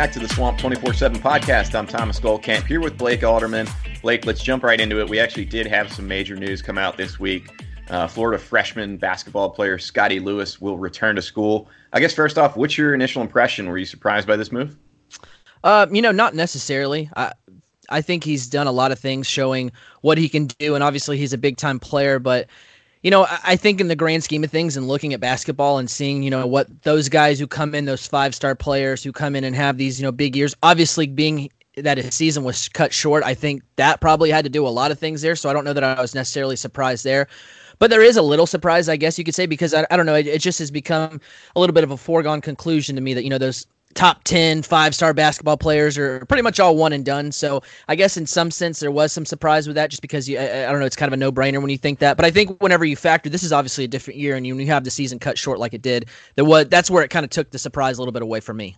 Back to the Swamp 24 7 podcast. I'm Thomas Goldkamp here with Blake Alderman. Blake, let's jump right into it. We actually did have some major news come out this week. Uh, Florida freshman basketball player Scottie Lewis will return to school. I guess first off, what's your initial impression? Were you surprised by this move? Uh, you know, not necessarily. I, I think he's done a lot of things showing what he can do, and obviously he's a big time player. But you know, I think in the grand scheme of things and looking at basketball and seeing, you know, what those guys who come in, those five star players who come in and have these, you know, big years, obviously being that his season was cut short, I think that probably had to do a lot of things there. So I don't know that I was necessarily surprised there. But there is a little surprise, I guess you could say, because I, I don't know. It, it just has become a little bit of a foregone conclusion to me that, you know, those top 10 five star basketball players are pretty much all one and done. So I guess in some sense there was some surprise with that just because you, I, I don't know, it's kind of a no brainer when you think that. But I think whenever you factor, this is obviously a different year and you, you have the season cut short like it did, that what that's where it kind of took the surprise a little bit away from me.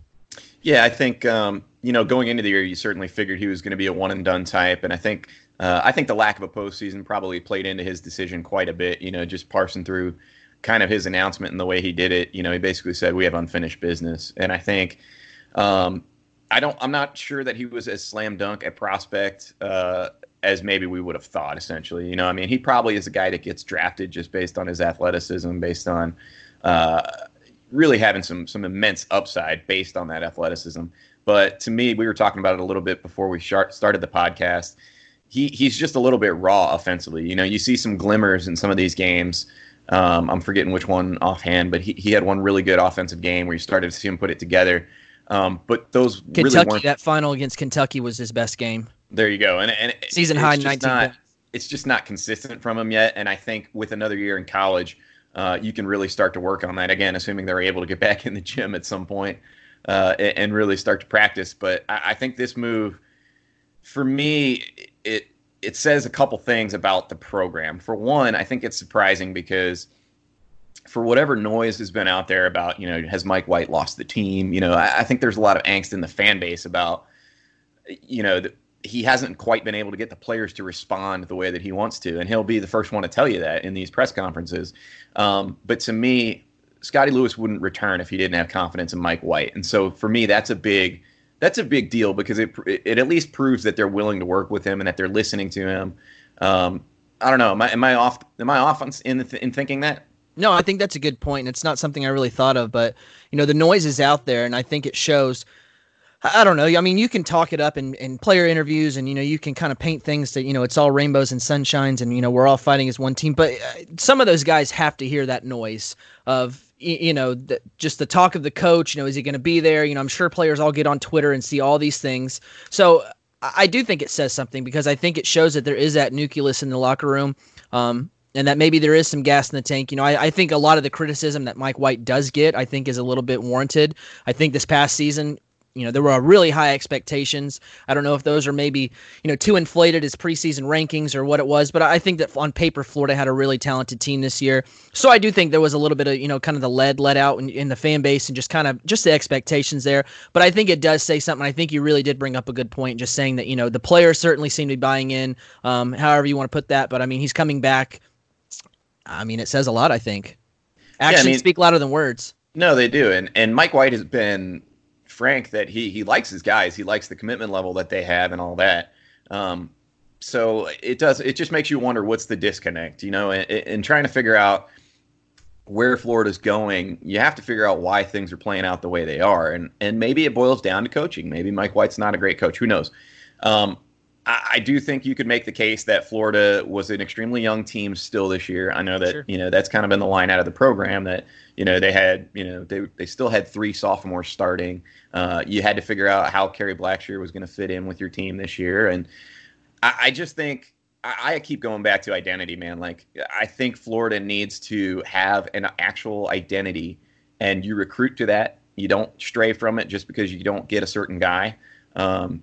Yeah, I think, um, you know, going into the year, you certainly figured he was going to be a one and done type. And I think, uh, I think the lack of a postseason probably played into his decision quite a bit, you know, just parsing through kind of his announcement and the way he did it. You know, he basically said, we have unfinished business. And I think, um, I don't. I'm not sure that he was as slam dunk a prospect uh, as maybe we would have thought. Essentially, you know, I mean, he probably is a guy that gets drafted just based on his athleticism, based on uh, really having some some immense upside based on that athleticism. But to me, we were talking about it a little bit before we started the podcast. He he's just a little bit raw offensively. You know, you see some glimmers in some of these games. Um, I'm forgetting which one offhand, but he, he had one really good offensive game where you started to see him put it together. Um, but those Kentucky, really that final against Kentucky was his best game. There you go, and and season high nineteen. Not, it's just not consistent from him yet, and I think with another year in college, uh, you can really start to work on that again, assuming they're able to get back in the gym at some point uh, and really start to practice. But I, I think this move, for me, it it says a couple things about the program. For one, I think it's surprising because for whatever noise has been out there about, you know, has Mike White lost the team? You know, I, I think there's a lot of angst in the fan base about, you know, he hasn't quite been able to get the players to respond the way that he wants to, and he'll be the first one to tell you that in these press conferences. Um, but to me, Scottie Lewis wouldn't return if he didn't have confidence in Mike White, and so for me, that's a big that's a big deal because it it at least proves that they're willing to work with him and that they're listening to him. Um, I don't know. Am I, am I off? Am I off in in thinking that? No, I think that's a good point. It's not something I really thought of, but you know, the noise is out there, and I think it shows. I don't know. I mean, you can talk it up in, in player interviews, and you know, you can kind of paint things that you know it's all rainbows and sunshines, and you know, we're all fighting as one team. But uh, some of those guys have to hear that noise of you know the, just the talk of the coach. You know, is he going to be there? You know, I'm sure players all get on Twitter and see all these things. So I do think it says something because I think it shows that there is that nucleus in the locker room. Um, and that maybe there is some gas in the tank. You know, I, I, think a lot of the criticism that Mike White does get, I think, is a little bit warranted. I think this past season, you know, there were really high expectations. I don't know if those are maybe, you know, too inflated as preseason rankings or what it was, but I think that on paper, Florida had a really talented team this year. So I do think there was a little bit of, you know, kind of the lead let out in, in the fan base and just kind of just the expectations there. But I think it does say something. I think you really did bring up a good point, just saying that, you know, the players certainly seem to be buying in, um, however you want to put that. But I mean, he's coming back I mean, it says a lot. I think actions yeah, I mean, speak louder than words. No, they do, and and Mike White has been frank that he he likes his guys. He likes the commitment level that they have and all that. Um, so it does. It just makes you wonder what's the disconnect, you know, and, trying to figure out where Florida's going. You have to figure out why things are playing out the way they are, and and maybe it boils down to coaching. Maybe Mike White's not a great coach. Who knows? Um, I, do think you could make the case that Florida was an extremely young team still this year. I know that sure. you know that's kind of been the line out of the program that you know they had you know they they still had three sophomores starting. Uh, you had to figure out how Kerry Blackshear was going to fit in with your team this year, and I, I just think I, I keep going back to identity, man. Like I think Florida needs to have an actual identity, and you recruit to that. You don't stray from it just because you don't get a certain guy. Um,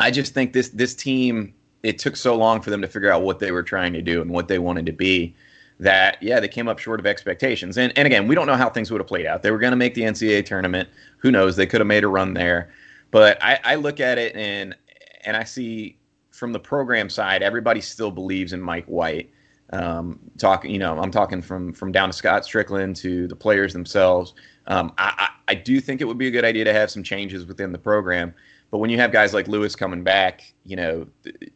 I just think this this team it took so long for them to figure out what they were trying to do and what they wanted to be that yeah they came up short of expectations. And and again we don't know how things would have played out. They were going to make the ncaa tournament. Who knows? They could have made a run there. But I, I look at it and and i see from the program side everybody still believes in mike white. Um, talking you know i'm talking from from down to scott Stricklin to the players themselves. Um, I, I, I do think it would be a good idea to have some changes within the program but when you have guys like Lewis coming back, you know, th-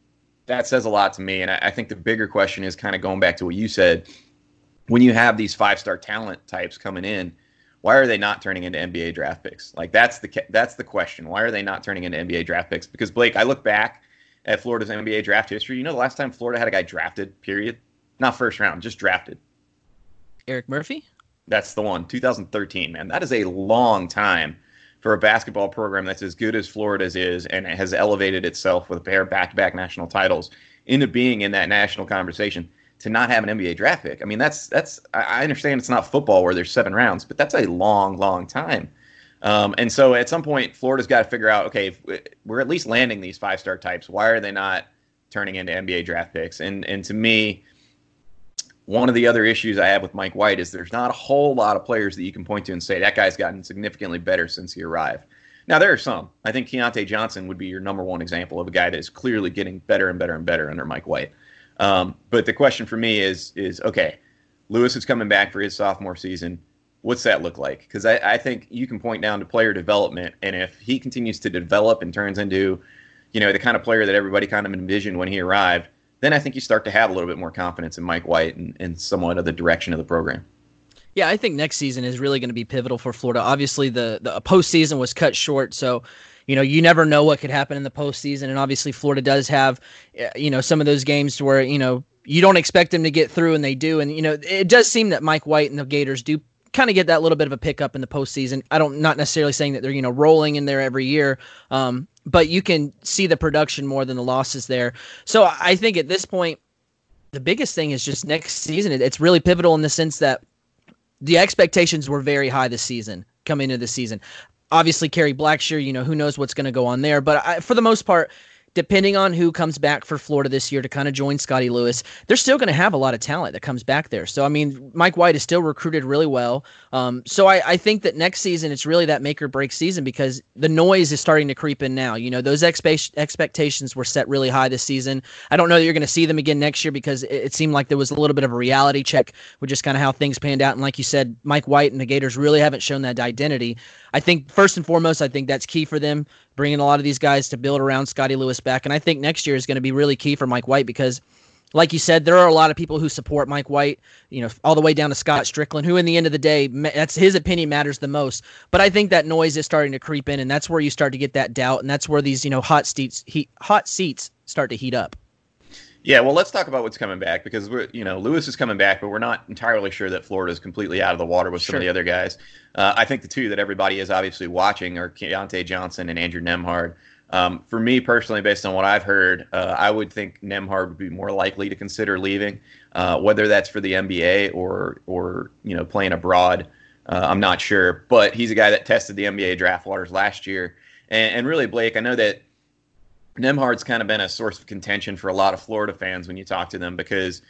that says a lot to me. And I, I think the bigger question is kind of going back to what you said. When you have these five star talent types coming in, why are they not turning into NBA draft picks? Like that's the that's the question. Why are they not turning into NBA draft picks? Because Blake, I look back at Florida's NBA draft history. You know, the last time Florida had a guy drafted, period, not first round, just drafted. Erik Murphy. That's the one. 2013, man. That is a long time for a basketball program that's as good as Florida's is and has elevated itself with a pair of back-to-back national titles into being in that national conversation to not have an NBA draft pick. I mean, that's that's I understand it's not football where there's seven rounds, but that's a long, long time. Um, and so at some point, Florida's got to figure out, okay, we're at least landing these five-star types. Why are they not turning into NBA draft picks? And and to me, one of the other issues I have with Mike White is there's not a whole lot of players that you can point to and say that guy's gotten significantly better since he arrived. Now there are some. I think Keyontae Johnson would be your number one example of a guy that is clearly getting better and better and better under Mike White. Um, but the question for me is is okay, Lewis is coming back for his sophomore season. What's that look like? Because I, I think you can point down to player development, and if he continues to develop and turns into, you know, the kind of player that everybody kind of envisioned when he arrived, then I think you start to have a little bit more confidence in Mike White and, and somewhat of the direction of the program. Yeah, I think next season is really going to be pivotal for Florida. Obviously, the the postseason was cut short, so you know you never know what could happen in the postseason. And obviously, Florida does have eh, you know some of those games where you know you don't expect them to get through, and they do. And you know it does seem that Mike White and the Gators do kind of get that little bit of a pickup in the postseason. I don't not necessarily saying that they're you know rolling in there every year, um, but you can see the production more than the losses there. So I think at this point, the biggest thing is just next season. It's really pivotal in the sense that the expectations were very high this season coming into the season. Obviously, Kerry Blackshear, you know, who knows what's going to go on there. But I, for the most part, depending on who comes back for Florida this year to kind of join Scottie Lewis, they're still going to have a lot of talent that comes back there. So, I mean, Mike White is still recruited really well. Um, so, I, I, think that next season it's really that make or break season because the noise is starting to creep in now. You know, those expe- expectations were set really high this season. I don't know that you're going to see them again next year because it, it seemed like there was a little bit of a reality check with just kind of how things panned out. And like you said, Mike White and the Gators really haven't shown that identity. I think first and foremost, I think that's key for them, bringing a lot of these guys to build around Scottie Lewis back. And I think next year is going to be really key for Mike White because, like you said, there are a lot of people who support Mike White, you know, all the way down to Scott Stricklin, who in the end of the day, that's his opinion matters the most. But I think that noise is starting to creep in, and that's where you start to get that doubt, and that's where these, you know, hot seats, heat, hot seats start to heat up. Yeah, well, let's talk about what's coming back because we're, you know, Lewis is coming back, but we're not entirely sure that Florida is completely out of the water with some of the other guys. Uh, I think the two that everybody is obviously watching are Keyontae Johnson and Andrew Nembhard. Um, for me personally, based on what I've heard, uh, I would think Nembhard would be more likely to consider leaving, uh, whether that's for the NBA or or you know playing abroad. Uh, I'm not sure, but he's a guy that tested the NBA draft waters last year, and, and really, Blake, I know that Nembhard's kind of been a source of contention for a lot of Florida fans when you talk to them because,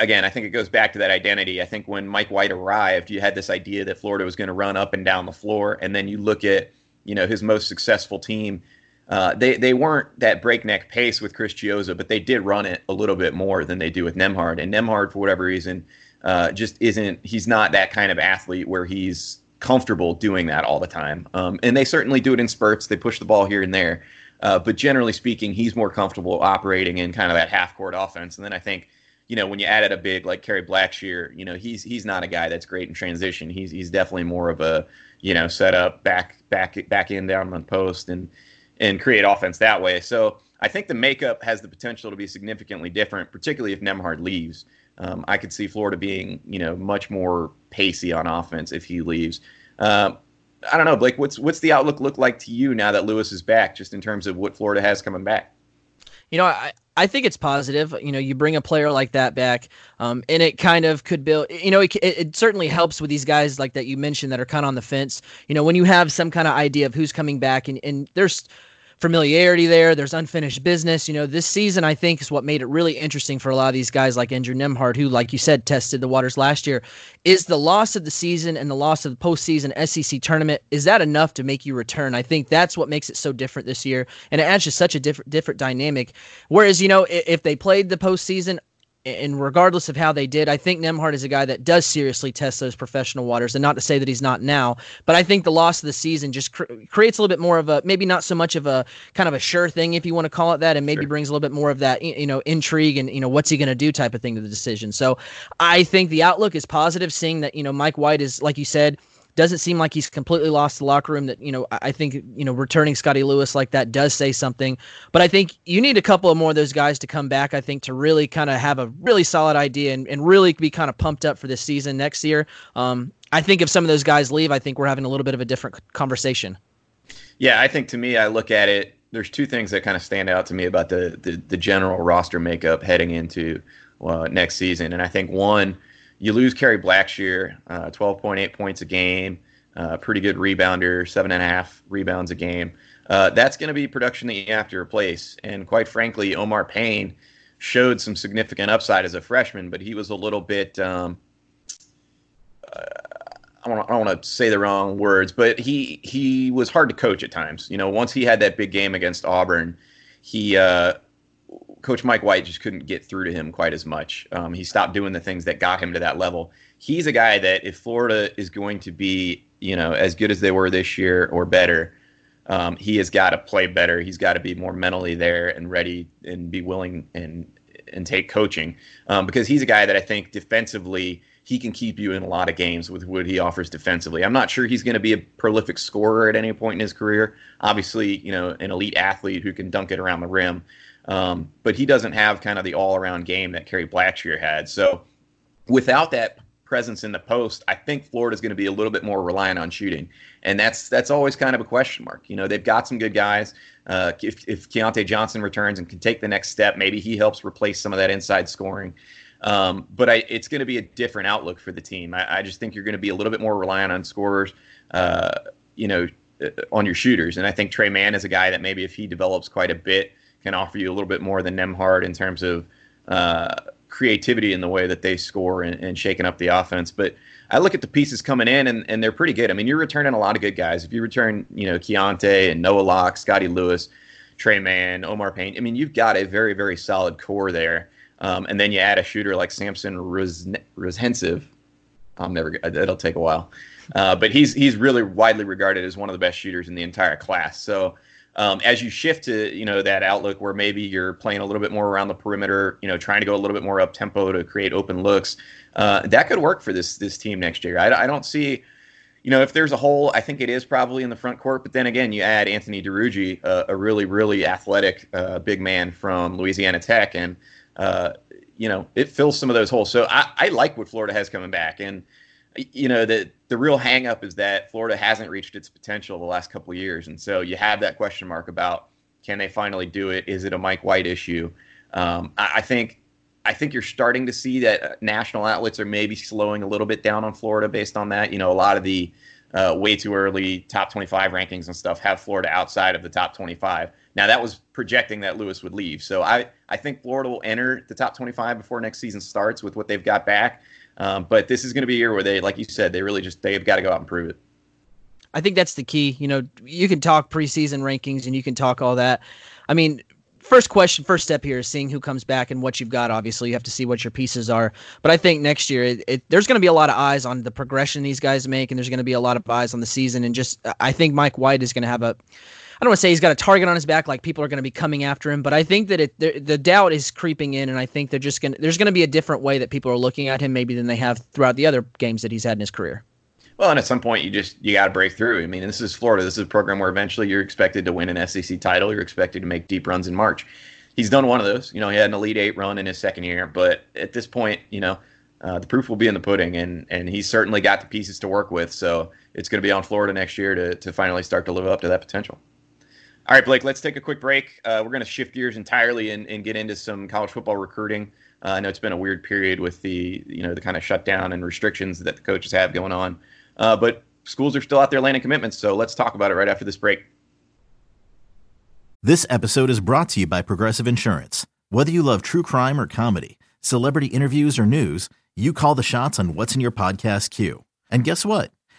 again, I think it goes back to that identity. I think when Mike White arrived, you had this idea that Florida was going to run up and down the floor, and then you look at you know his most successful team. Uh, they they weren't that breakneck pace with Chris Chiozza, but they did run it a little bit more than they do with Nembhard. And Nembhard, for whatever reason, uh, just isn't. He's not that kind of athlete where he's comfortable doing that all the time. Um, and they certainly do it in spurts. They push the ball here and there. Uh, but generally speaking, he's more comfortable operating in kind of that half court offense. And then I think, you know, when you added a big like Kerry Blackshear, you know, he's he's not a guy that's great in transition. He's he's definitely more of a you know set up back back back in down on post and and create offense that way. So I think the makeup has the potential to be significantly different, particularly if Nembhard leaves. Um, I could see Florida being, you know, much more pacey on offense if he leaves. Uh, I don't know, Blake. What's what's the outlook look like to you now that Lewis is back, just in terms of what Florida has coming back? You know, I, I think it's positive. You know, you bring a player like that back, um, and it kind of could build. You know, it, it, certainly helps with these guys like that you mentioned that are kind of on the fence. You know, when you have some kind of idea of who's coming back, and, and there's familiarity there. There's unfinished business. You know, this season I think is what made it really interesting for a lot of these guys like Andrew Nembhard, who, like you said, tested the waters last year. Is the loss of the season and the loss of the postseason SEC tournament is that enough to make you return? I think that's what makes it so different this year, and it adds just such a different different dynamic. Whereas you know, if they played the postseason, and regardless of how they did, I think Nembhard is a guy that does seriously test those professional waters. And not to say that he's not now, but I think the loss of the season just cr- creates a little bit more of a maybe not so much of a kind of a sure thing, if you want to call it that, and maybe sure. brings a little bit more of that you know intrigue and you know what's he going to do type of thing to the decision. So I think the outlook is positive, seeing that you know Mike White is like you said doesn't seem like he's completely lost the locker room. That you know, I think you know returning Scottie Lewis like that does say something. But I think you need a couple of more of those guys to come back. I think to really kind of have a really solid idea and, and really be kind of pumped up for this season next year. Um, I think if some of those guys leave, I think we're having a little bit of a different conversation. Yeah, I think to me, I look at it. There's two things that kind of stand out to me about the the, the general roster makeup heading into uh, next season, and I think one you lose Kerry Blackshear, uh, 12.8 points a game, uh, pretty good rebounder, seven and a half rebounds a game. Uh, that's going to be production that you have to replace. And quite frankly, Omar Payne showed some significant upside as a freshman, but he was a little bit. Um, uh, I don't, I don't want to say the wrong words, but he he was hard to coach at times. You know, once he had that big game against Auburn, he uh, Coach Mike White just couldn't get through to him quite as much. Um, he stopped doing the things that got him to that level. He's a guy that if Florida is going to be, you know, as good as they were this year or better, um, he has got to play better. He's got to be more mentally there and ready and be willing and and take coaching um, because he's a guy that I think defensively he can keep you in a lot of games with what he offers defensively. I'm not sure he's going to be a prolific scorer at any point in his career. Obviously, you know, an elite athlete who can dunk it around the rim. Um, but he doesn't have kind of the all around game that Kerry Blackshear had. So without that presence in the post, I think Florida's going to be a little bit more reliant on shooting, and that's that's always kind of a question mark. You know, they've got some good guys. Uh, if if Keyontae Johnson returns and can take the next step, maybe he helps replace some of that inside scoring. Um, but I, it's going to be a different outlook for the team. I, I, just think you're going to be a little bit more reliant on scorers. Uh, you know, uh, on your shooters, and I think Tre Mann is a guy that maybe if he develops quite a bit can offer you a little bit more than Nembhard in terms of uh, creativity in the way that they score and, and shaking up the offense. But I look at the pieces coming in, and, and they're pretty good. I mean, you're returning a lot of good guys. If you return, you know, Keyontae and Noah Locke, Scottie Lewis, Tre Mann, Omar Payne, I mean, you've got a very, very solid core there. Um, and then you add a shooter like Samson Ruzhentsev. I'm never. It'll take a while, uh, but he's he's really widely regarded as one of the best shooters in the entire class. So um, as you shift to you know that outlook where maybe you're playing a little bit more around the perimeter, you know, trying to go a little bit more up tempo to create open looks, uh, that could work for this this team next year. I, I, don't see, you know, if there's a hole, I think it is probably in the front court. But then again, you add Anthony Duruji, uh, a really really athletic uh, big man from Louisiana Tech, and uh, you know it fills some of those holes. So I, I like what Florida has coming back, and you know the the real hangup is that Florida hasn't reached its potential the last couple years, and so you have that question mark about can they finally do it? Is it a Mike White issue? Um, I, I, think I think you're starting to see that national outlets are maybe slowing a little bit down on Florida based on that. You know, a lot of the uh, way too early top 25 rankings and stuff have Florida outside of the top 25. Now that was projecting that Lewis would leave, so I I think Florida will enter the top 25 before next season starts with what they've got back. Um, but this is going to be a year where they, like you said, they really just they've got to go out and prove it. I think that's the key. You know, you can talk preseason rankings and you can talk all that. I mean, first question, first step here is seeing who comes back and what you've got. Obviously, you have to see what your pieces are. But I think next year, it, it, there's going to be a lot of eyes on the progression these guys make, and there's going to be a lot of eyes on the season. And just, I think Mike White is going to have a. I don't want to say he's got a target on his back, like people are going to be coming after him, but I think that it the, the doubt is creeping in, and I think they're just going. There's going to be a different way that people are looking at him, maybe than they have throughout the other games that he's had in his career. Well, and at some point you just you got to break through. I mean, this is Florida. This is a program where eventually you're expected to win an SEC title. You're expected to make deep runs in March. He's done one of those. You know, he had an Elite Eight run in his second year, but at this point, you know, uh, the proof will be in the pudding, and and he's certainly got the pieces to work with. So it's going to be on Florida next year to to finally start to live up to that potential. All right, Blake, let's take a quick break. Uh, we're going to shift gears entirely and, and get into some college football recruiting. Uh, I know it's been a weird period with the you know the kind of shutdown and restrictions that the coaches have going on, uh, but schools are still out there landing commitments. So let's talk about it right after this break. This episode is brought to you by Progressive Insurance. Whether you love true crime or comedy, celebrity interviews or news, you call the shots on what's in your podcast queue. And guess what?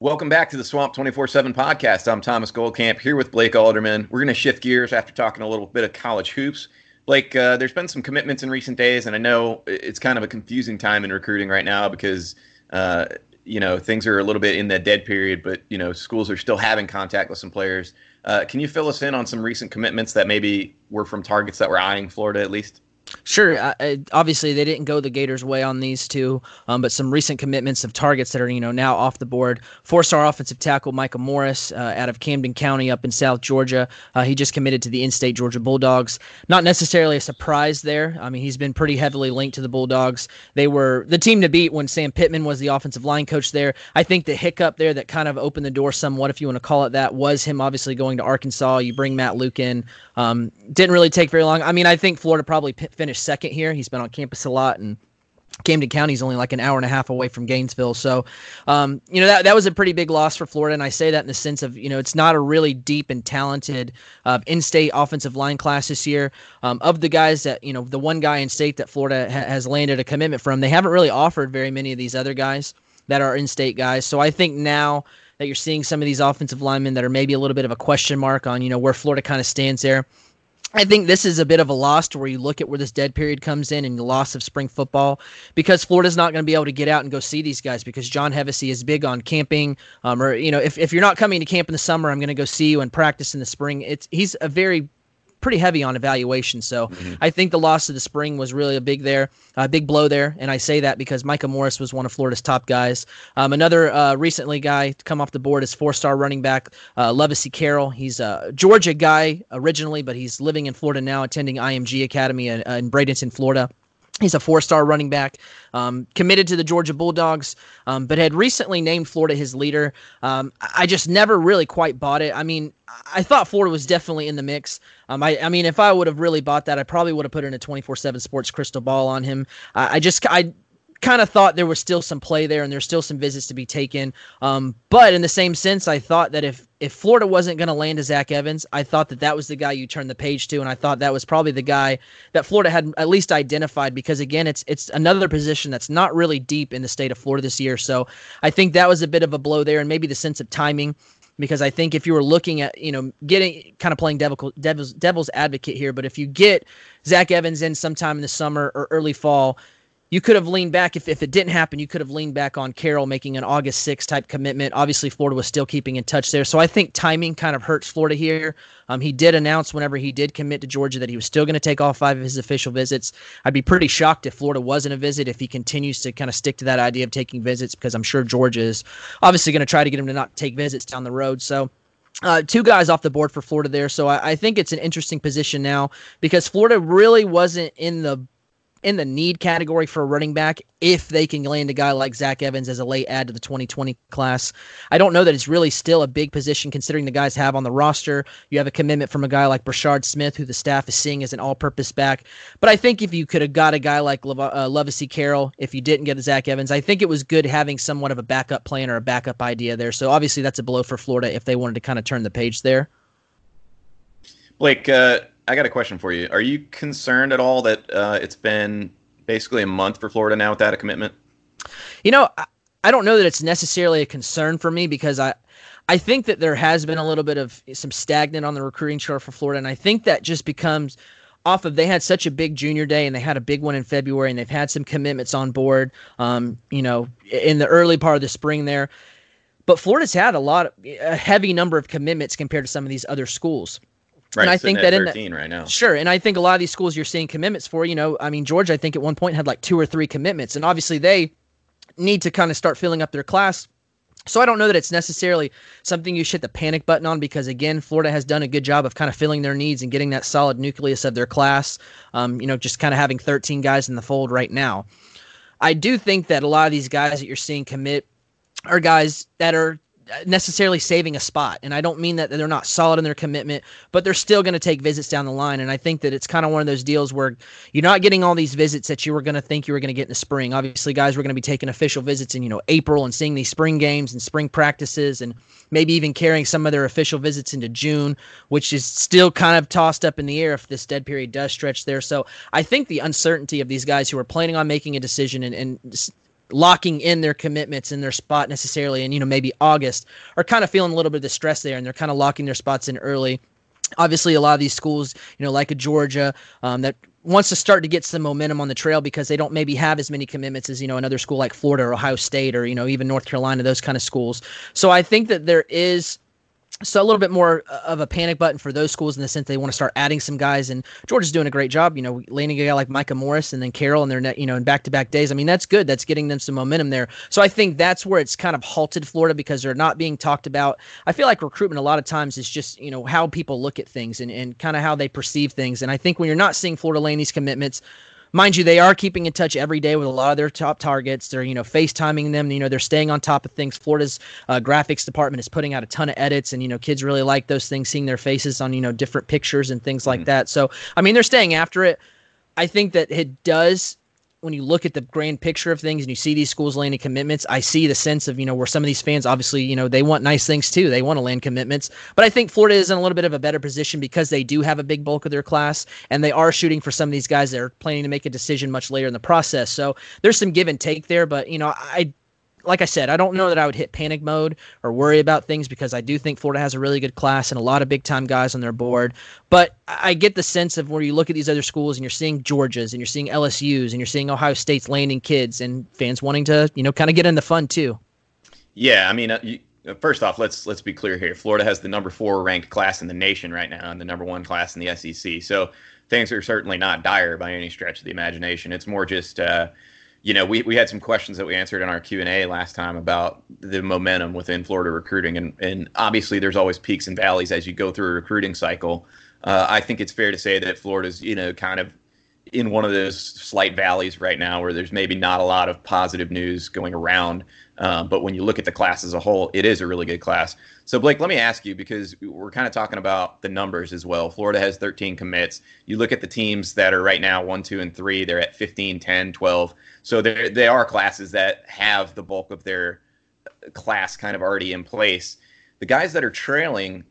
Welcome back to the Swamp 24-7 podcast. I'm Thomas Goldkamp here with Blake Alderman. We're going to shift gears after talking a little bit of college hoops. Blake, uh, there's been some commitments in recent days, and I know it's kind of a confusing time in recruiting right now because uh, – you know things are a little bit in that dead period, but you know schools are still having contact with some players. Uh, can you fill us in on some recent commitments that maybe were from targets that were eyeing Florida at least? Sure. Uh, obviously, they didn't go the Gators' way on these two, um, but some recent commitments of targets that are you know now off the board. Four-star offensive tackle Micah Morris uh, out of Camden County up in South Georgia. Uh, he just committed to the in-state Georgia Bulldogs. Not necessarily a surprise there. I mean, he's been pretty heavily linked to the Bulldogs. They were the team to beat when Sam Pittman was the offensive line coach there. I think the hiccup there that kind of opened the door somewhat, if you want to call it that, was him obviously going to Arkansas. You bring Matt Luke in. Um, didn't really take very long. I mean, I think Florida probably p- finished second here. He's been on campus a lot and Camden County is only like an hour and a half away from Gainesville. So, um, you know, that, that was a pretty big loss for Florida. And I say that in the sense of, you know, it's not a really deep and talented uh, in state offensive line class this year. Um, of the guys that, you know, the one guy in state that Florida ha- has landed a commitment from, they haven't really offered very many of these other guys that are in state guys. So I think now that you're seeing some of these offensive linemen that are maybe a little bit of a question mark on, you know, where Florida kind of stands there. I think this is a bit of a loss to where you look at where this dead period comes in and the loss of spring football because Florida's not going to be able to get out and go see these guys because John Hevesy is big on camping. Um, or, you know, if, if you're not coming to camp in the summer, I'm going to go see you and practice in the spring. It's He's a very pretty heavy on evaluation. So mm-hmm. I think the loss of the spring was really a big there, a big blow there. And I say that because Micah Morris was one of Florida's top guys. Um, another uh, recently guy to come off the board is four-star running back uh, Carroll. He's a Georgia guy originally, but he's living in Florida now, attending IMG Academy in, in Bradenton, Florida. He's a four star running back, um, committed to the Georgia Bulldogs, um, but had recently named Florida his leader. Um, I just never really quite bought it. I mean, I thought Florida was definitely in the mix. Um, I, I mean, if I would have really bought that, I probably would have put in a 24 7 sports crystal ball on him. I, I just, I kind of thought there was still some play there and there's still some visits to be taken. Um, but in the same sense, I thought that if if Florida wasn't going to land a Zach Evans, I thought that that was the guy you turned the page to, and I thought that was probably the guy that Florida had at least identified because again, it's it's another position that's not really deep in the state of Florida this year. So I think that was a bit of a blow there, and maybe the sense of timing. Because I think if you were looking at, you know, getting kind of playing devil, devil's, devil's advocate here, but if you get Zach Evans in sometime in the summer or early fall, you could have leaned back if, if it didn't happen you could have leaned back on carroll making an august 6 type commitment. Obviously florida was still keeping in touch there. So i think timing kind of hurts florida here. Um, he did announce whenever he did commit to georgia that he was still going to take all five of his official visits. I'd be pretty shocked if florida wasn't a visit if he continues to kind of stick to that idea of taking visits because i'm sure georgia is obviously going to try to get him to not take visits down the road. So uh, two guys off the board for Florida there, so I, I think it's an interesting position now because Florida really wasn't in the in the need category for a running back if they can land a guy like Zach Evans as a late add to the 2020 class. I don't know that it's really still a big position considering the guys have on the roster. You have a commitment from a guy like Brashard Smith, who the staff is seeing as an all purpose back. But I think if you could have got a guy like Lev- uh, Carroll, if you didn't get a Zach Evans, I think it was good having somewhat of a backup plan or a backup idea there. So obviously that's a blow for Florida if they wanted to kind of turn the page there. Blake, uh, I got a question for you. Are you concerned at all that uh, it's been basically a month for Florida now without a commitment? You know, I, I don't know that it's necessarily a concern for me because I. I think that there has been a little bit of some stagnant on the recruiting chart for Florida, and I think that just becomes off of they had such a big junior day and they had a big one in February and they've had some commitments on board, um, you know, in the early part of the spring there. But Florida's had a lot, of, a heavy number of commitments compared to some of these other schools. Right, and I think that in the, right now. Sure, and I think a lot of these schools you're seeing commitments for. You know, I mean, Georgia, I think at one point had like two or three commitments, and obviously they need to kind of start filling up their class. So I don't know that it's necessarily something you should hit the panic button on because again, Florida has done a good job of kind of filling their needs and getting that solid nucleus of their class. Um, you know, just kind of having 13 guys in the fold right now. I do think that a lot of these guys that you're seeing commit are guys that are necessarily saving a spot. And I don't mean that they're not solid in their commitment, but they're still going to take visits down the line. And I think that it's kind of one of those deals where you're not getting all these visits that you were going to think you were going to get in the spring. Obviously, guys were going to be taking official visits in, you know, April and seeing these spring games and spring practices and maybe even carrying some of their official visits into June, which is still kind of tossed up in the air if this dead period does stretch there. So I think the uncertainty of these guys who are planning on making a decision and, and locking in their commitments in their spot necessarily and you know maybe august are kind of feeling a little bit of the stress there and they're kind of locking their spots in early. Obviously a lot of these schools you know like a georgia um, that wants to start to get some momentum on the trail because they don't maybe have as many commitments as you know another school like florida or ohio state or you know even north carolina those kind of schools. So i think that there is so a little bit more uh, of a panic button for those schools in the sense they want to start adding some guys and Georgia's doing a great job you know landing a guy like Micah Morris and then Carroll and their net you know in back-to-back days. I mean that's good. That's getting them some momentum there. So I think that's where it's kind of halted Florida because they're not being talked about. I feel like recruitment a lot of times is just you know how people look at things and, and kind of how they perceive things. And I think when you're not seeing Florida land these commitments mind you, they are keeping in touch every day with a lot of their top targets. They're, you know, FaceTiming them. You know, they're staying on top of things. Florida's uh, graphics department is putting out a ton of edits, and you know, kids really like those things, seeing their faces on you know different pictures and things like mm-hmm. that. So, I mean, they're staying after it. I think that it does when you look at the grand picture of things and you see these schools landing commitments, I see the sense of, you know, where some of these fans obviously, you know, they want nice things too. They want to land commitments. But I think Florida is in a little bit of a better position because they do have a big bulk of their class and they are shooting for some of these guys that are planning to make a decision much later in the process. So there's some give and take there. But, you know, I like I said, I don't know that I would hit panic mode or worry about things because I do think Florida has a really good class and a lot of big time guys on their board. But I get the sense of where you look at these other schools and you're seeing Georgia's and you're seeing LSU's and you're seeing Ohio State's landing kids and fans wanting to, you know, kind of get in the fun too. Yeah, I mean, uh, you, uh, first off, let's let's be clear here. Florida has the number four ranked class in the nation right now, and the number one class in the SEC. So things are certainly not dire by any stretch of the imagination. It's more just. Uh, you know, we, we had some questions that we answered in our Q and A last time about the momentum within Florida recruiting, and and obviously there's always peaks and valleys as you go through a recruiting cycle. Uh, I think it's fair to say that Florida's you know kind of in one of those slight valleys right now where there's maybe not a lot of positive news going around. Um, but when you look at the class as a whole, it is a really good class. So, Blake, let me ask you because we're kind of talking about the numbers as well. Florida has 13 commits. You look at the teams that are right now one, two, and three, they're at 15, 10, 12. So, they are classes that have the bulk of their class kind of already in place. The guys that are trailing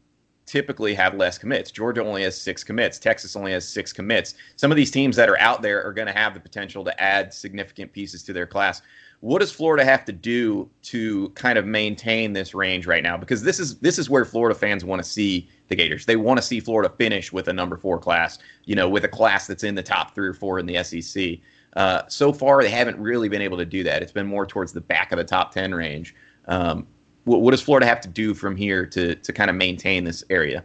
typically have less commits. Georgia only has six commits. Texas only has six commits. Some of these teams that are out there are going to have the potential to add significant pieces to their class. What does Florida have to do to kind of maintain this range right now? Because this is this is where Florida fans want to see the Gators. They want to see Florida finish with a number four class, you know, with a class that's in the top three or four in the SEC. Uh, so far, they haven't really been able to do that. It's been more towards the back of the top 10 range. Um, what, what does Florida have to do from here to, to kind of maintain this area?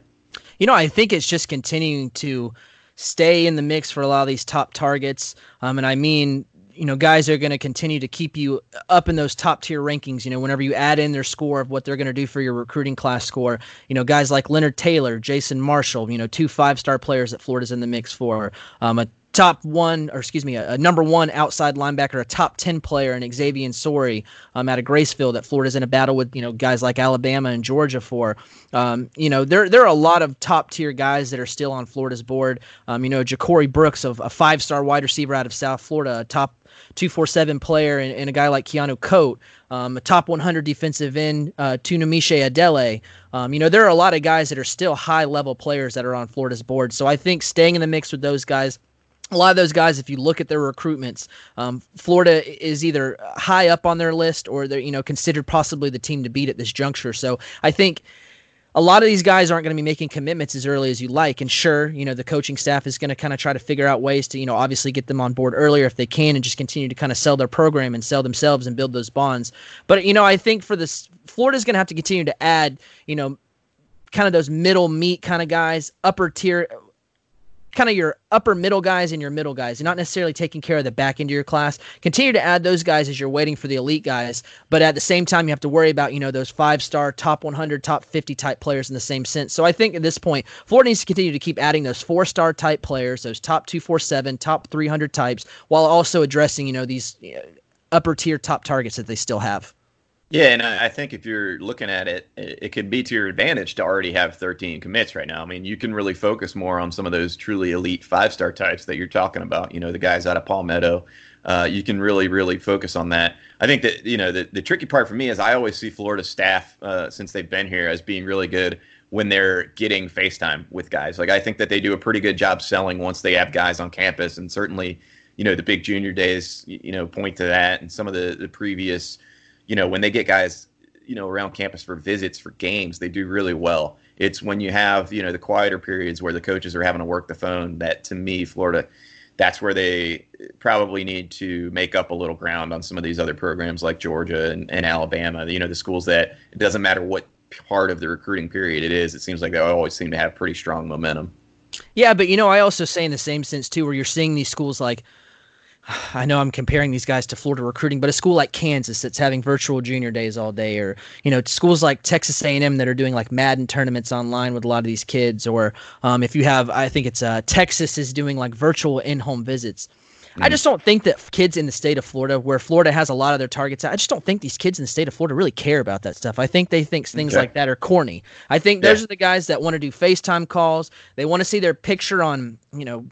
You know, I think it's just continuing to stay in the mix for a lot of these top targets. Um, and I mean, you know, guys are going to continue to keep you up in those top tier rankings. You know, whenever you add in their score of what they're going to do for your recruiting class score, you know, guys like Leonard Taylor, Jason Marshall, you know, two five star players that Florida's in the mix for. Um, a top one, or excuse me, a, a, number one outside linebacker, a top 10 player in Xavian Sorey um, out of Graceville that Florida's in a battle with, you know, guys like Alabama and Georgia for. Um, you know, there, there are a lot of top tier guys that are still on Florida's board. Um, you know, Jacorey Brooks, of a five star wide receiver out of South Florida, a top 247 player, and, and a guy like Keanu Koht, um, a top 100 defensive end, uh, Tunmise Adeleye. Um, you know, there are a lot of guys that are still high level players that are on Florida's board. So I think staying in the mix with those guys a lot of those guys, if you look at their recruitments, um, Florida is either high up on their list or they're you know considered possibly the team to beat at this juncture. So I think a lot of these guys aren't going to be making commitments as early as you like. And sure, you know the coaching staff is going to kind of try to figure out ways to you know obviously get them on board earlier if they can, and just continue to kind of sell their program and sell themselves and build those bonds. But you know I think for this, Florida's going to have to continue to add you know kind of those middle meat kind of guys, upper tier kind of your upper middle guys and your middle guys. You're not necessarily taking care of the back end of your class. Continue to add those guys as you're waiting for the elite guys, but at the same time, you have to worry about you know those five star, top 100, top 50 type players in the same sense. So I think at this point, Florida needs to continue to keep adding those four star type players, those top 247, top 300 types, while also addressing you know these uh, upper tier top targets that they still have. Yeah, and I think if you're looking at it, it could be to your advantage to already have 13 commits right now. I mean, you can really focus more on some of those truly elite five star types that you're talking about. You know, the guys out of Palmetto. Uh, you can really, really focus on that. I think that you know the, the tricky part for me is I always see Florida staff uh, since they've been here as being really good when they're getting FaceTime with guys. Like I think that they do a pretty good job selling once they have guys on campus, and certainly, you know, the big junior days, you know, point to that, and some of the the previous you know, when they get guys, you know, around campus for visits for games, they do really well. It's when you have, you know, the quieter periods where the coaches are having to work the phone that to me, Florida, that's where they probably need to make up a little ground on some of these other programs like Georgia and, and Alabama. You know, the schools that it doesn't matter what part of the recruiting period it is, it seems like they always seem to have pretty strong momentum. Yeah, but you know, I also say in the same sense too, where you're seeing these schools like I know I'm comparing these guys to Florida recruiting, but a school like Kansas that's having virtual junior days all day, or you know schools like Texas A&M that are doing like Madden tournaments online with a lot of these kids, or um, if you have, I think it's uh, Texas is doing like virtual in-home visits. Mm. I just don't think that kids in the state of Florida, where Florida has a lot of their targets, I just don't think these kids in the state of Florida really care about that stuff. I think they think things okay. like that are corny. I think those are the guys that want to do FaceTime calls. They want to see their picture on, you know,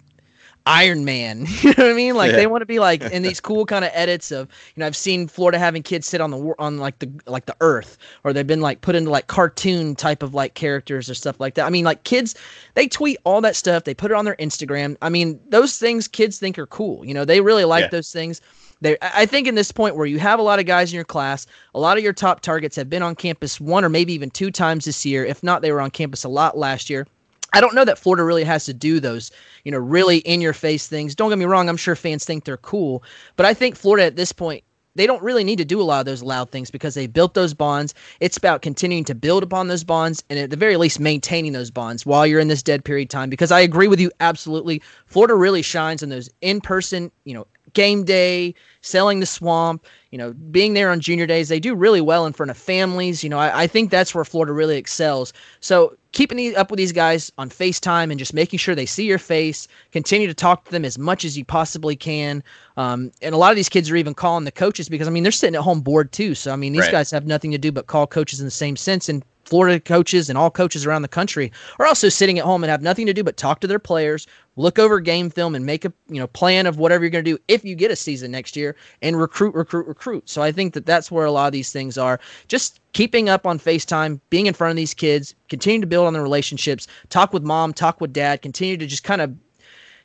Iron Man. You know what I mean? Like yeah. they want to be like in these cool kind of edits of you know I've seen Florida having kids sit on the on like the like the Earth, or they've been like put into like cartoon type of like characters or stuff like that. I mean, like kids, they tweet all that stuff. They put it on their Instagram. I mean, those things kids think are cool. You know, they really like yeah. those things. They, I think in this point where you have a lot of guys in your class, a lot of your top targets have been on campus one or maybe even two times this year. If not, they were on campus a lot last year. I don't know that Florida really has to do those, you know, really in your face things. Don't get me wrong, I'm sure fans think they're cool, but I think Florida at this point they don't really need to do a lot of those loud things because they built those bonds. It's about continuing to build upon those bonds and at the very least maintaining those bonds while you're in this dead period time because I agree with you absolutely. Florida really shines in those in-person, you know, game day, selling the swamp, you know, being there on junior days, they do really well in front of families. You know, I, I think that's where Florida really excels. So keeping up with these guys on FaceTime and just making sure they see your face, continue to talk to them as much as you possibly can. Um, and a lot of these kids are even calling the coaches because I mean they're sitting at home bored too. So I mean these right. guys have nothing to do but call coaches in the same sense and Florida coaches and all coaches around the country are also sitting at home and have nothing to do but talk to their players, look over game film, and make a you know plan of whatever you're going to do if you get a season next year and recruit, recruit, recruit. So I think that that's where a lot of these things are. Just keeping up on FaceTime, being in front of these kids, continue to build on the relationships, talk with mom, talk with dad, continue to just kind of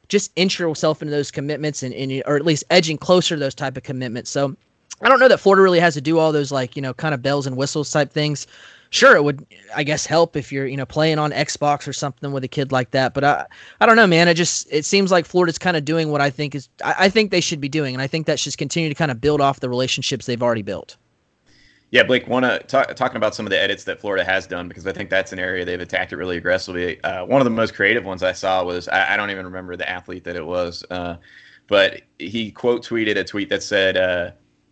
just inch yourself into those commitments and, and or at least edging closer to those type of commitments. So I don't know that Florida really has to do all those like you know kind of bells and whistles type things sure it would i guess help if you're you know playing on xbox or something with a kid like that but i i don't know man it just it seems like florida's kind of doing what i think is I, I think they should be doing and i think that should continue to kind of build off the relationships they've already built yeah, Blake, want to talk talking about some of the edits that Florida has done because I think that's an area they've attacked it really aggressively. Uh, one of the most creative ones I saw was I, I don't even remember the athlete that it was, uh, but he quote tweeted a tweet that said, uh,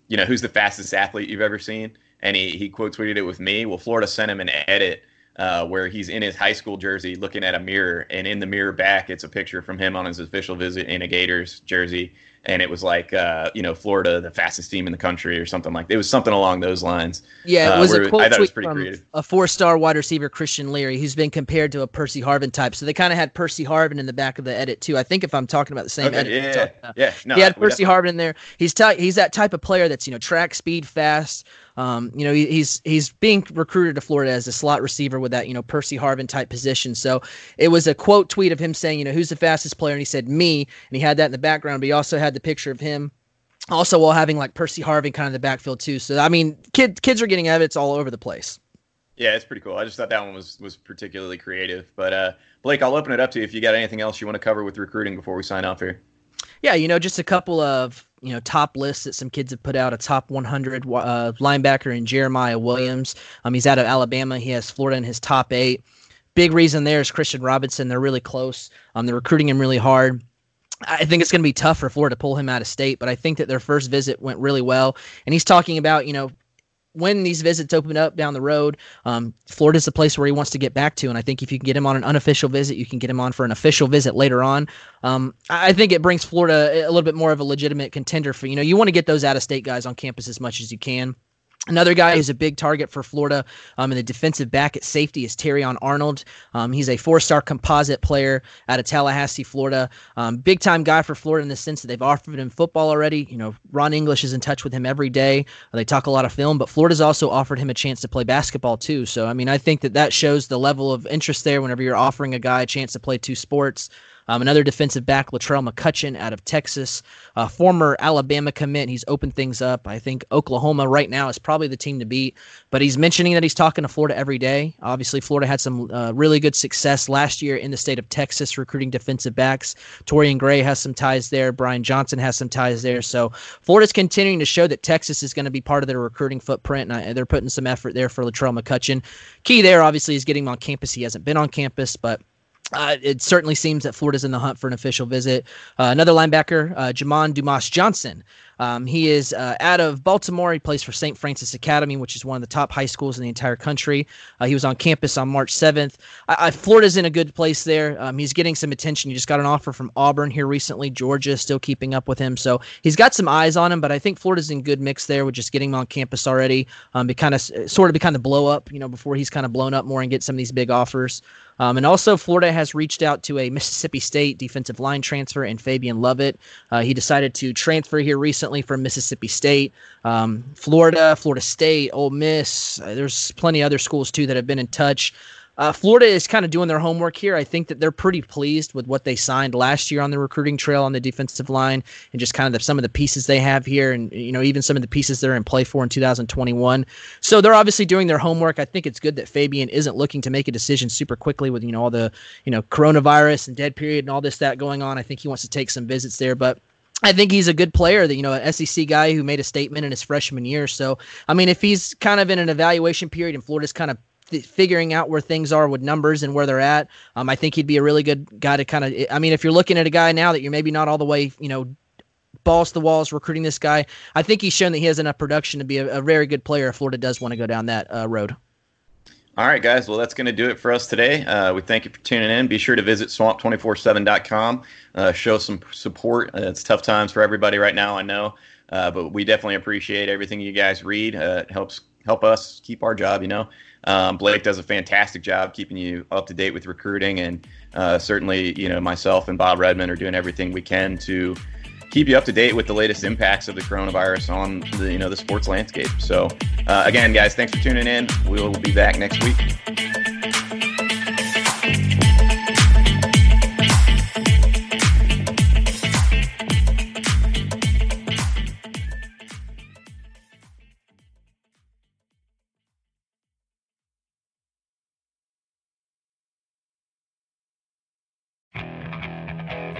"You know, who's the fastest athlete you've ever seen?" And he he quote tweeted it with me. Well, Florida sent him an edit uh, where he's in his high school jersey looking at a mirror, and in the mirror back, it's a picture from him on his official visit in a Gators jersey, and it was like, uh, you know, Florida, the fastest team in the country, or something like. That. It was something along those lines. Yeah, it uh, was uh, a quote I thought it was pretty creative. A four-star wide receiver, Christian Leary, who's been compared to a Percy Harvin type. So they kind of had Percy Harvin in the back of the edit too. I think if I'm talking about the same okay, edit, yeah, yeah, no, he had Percy Harvin in there. He's t- he's that type of player that's you know track speed, fast. Um, you know, he, he's he's being recruited to Florida as a slot receiver with that, you know, Percy Harvin type position. So it was a quote tweet of him saying, you know, who's the fastest player? And he said me, and he had that in the background, but he also had the picture of him also while having like Percy Harvin kind of the backfield too. So I mean, kids kids are getting evidence all over the place. Yeah, it's pretty cool. I just thought that one was was particularly creative. But uh, Blake, I'll open it up to you if you got anything else you want to cover with recruiting before we sign off here. Yeah, you know, just a couple of you know top lists that some kids have put out. A top 100 uh, linebacker in Jeremiah Williams. Um, he's out of Alabama. He has Florida in his top eight. Big reason there is Christian Robinson. They're really close. Um, they're recruiting him really hard. I think it's going to be tough for Florida to pull him out of state, but I think that their first visit went really well. And he's talking about, you know, when these visits open up down the road, um, Florida's the place where he wants to get back to. And I think if you can get him on an unofficial visit, you can get him on for an official visit later on. Um, I think it brings Florida a little bit more of a legitimate contender for, you know, you want to get those out of state guys on campus as much as you can. Another guy who's a big target for Florida um, in the defensive back at safety is Terrion Arnold. Um, he's a four-star composite player out of Tallahassee, Florida. Um, big-time guy for Florida in the sense that they've offered him football already. You know, Ron English is in touch with him every day. They talk a lot of film, but Florida's also offered him a chance to play basketball too. So, I mean, I think that that shows the level of interest there whenever you're offering a guy a chance to play two sports. Um, another defensive back, Latrell McCutchin out of Texas, uh, former Alabama commit. He's opened things up. I think Oklahoma right now is probably the team to beat, but he's mentioning that he's talking to Florida every day. Obviously, Florida had some uh, really good success last year in the state of Texas recruiting defensive backs. Torian Gray has some ties there. Brian Johnson has some ties there. So Florida's continuing to show that Texas is going to be part of their recruiting footprint, and I, they're putting some effort there for Latrell McCutchin. Key there, obviously, is getting him on campus. He hasn't been on campus, but uh, it certainly seems that Florida's in the hunt for an official visit. Uh, another linebacker, uh, Jamon Dumas Johnson. Um, he is uh, out of Baltimore. He plays for St. Francis Academy, which is one of the top high schools in the entire country. Uh, he was on campus on March 7th. I, I, Florida's in a good place there. Um, he's getting some attention. He just got an offer from Auburn here recently. Georgia is still keeping up with him. So he's got some eyes on him, but I think Florida's in good mix there with just getting him on campus already. Um, be kind of sort of be kind of blow up, you know, before he's kind of blown up more and get some of these big offers. Um, and also, Florida has reached out to a Mississippi State defensive line transfer and Fabian Lovett. Uh, he decided to transfer here recently from Mississippi State, um, Florida, Florida State, Ole Miss. Uh, there's plenty other schools too that have been in touch. Uh, Florida is kind of doing their homework here. I think that they're pretty pleased with what they signed last year on the recruiting trail on the defensive line and just kind of the, some of the pieces they have here and you know even some of the pieces they're in play for in 2021. So they're obviously doing their homework. I think it's good that Fabian isn't looking to make a decision super quickly with you know all the you know coronavirus and dead period and all this that going on. I think he wants to take some visits there, but I think he's a good player, that you know, an SEC guy who made a statement in his freshman year. So, I mean, if he's kind of in an evaluation period and Florida's kind of figuring out where things are with numbers and where they're at. Um, I think he'd be a really good guy to kind of. I mean, if you're looking at a guy now that you're maybe not all the way, you know, balls to the walls recruiting this guy, I think he's shown that he has enough production to be a, a very good player if Florida does want to go down that uh, road. All right, guys. Well, that's going to do it for us today. Uh, we thank you for tuning in. Be sure to visit swamp247.com. Uh, show some support. Uh, it's tough times for everybody right now, I know. Uh, but we definitely appreciate everything you guys read. Uh, it helps help us keep our job, you know. Um, Blake does a fantastic job keeping you up to date with recruiting, and uh, certainly, you know, myself and Bob Redmond are doing everything we can to keep you up to date with the latest impacts of the coronavirus on the you know the sports landscape. So, uh, again, guys, thanks for tuning in. We'll be back next week.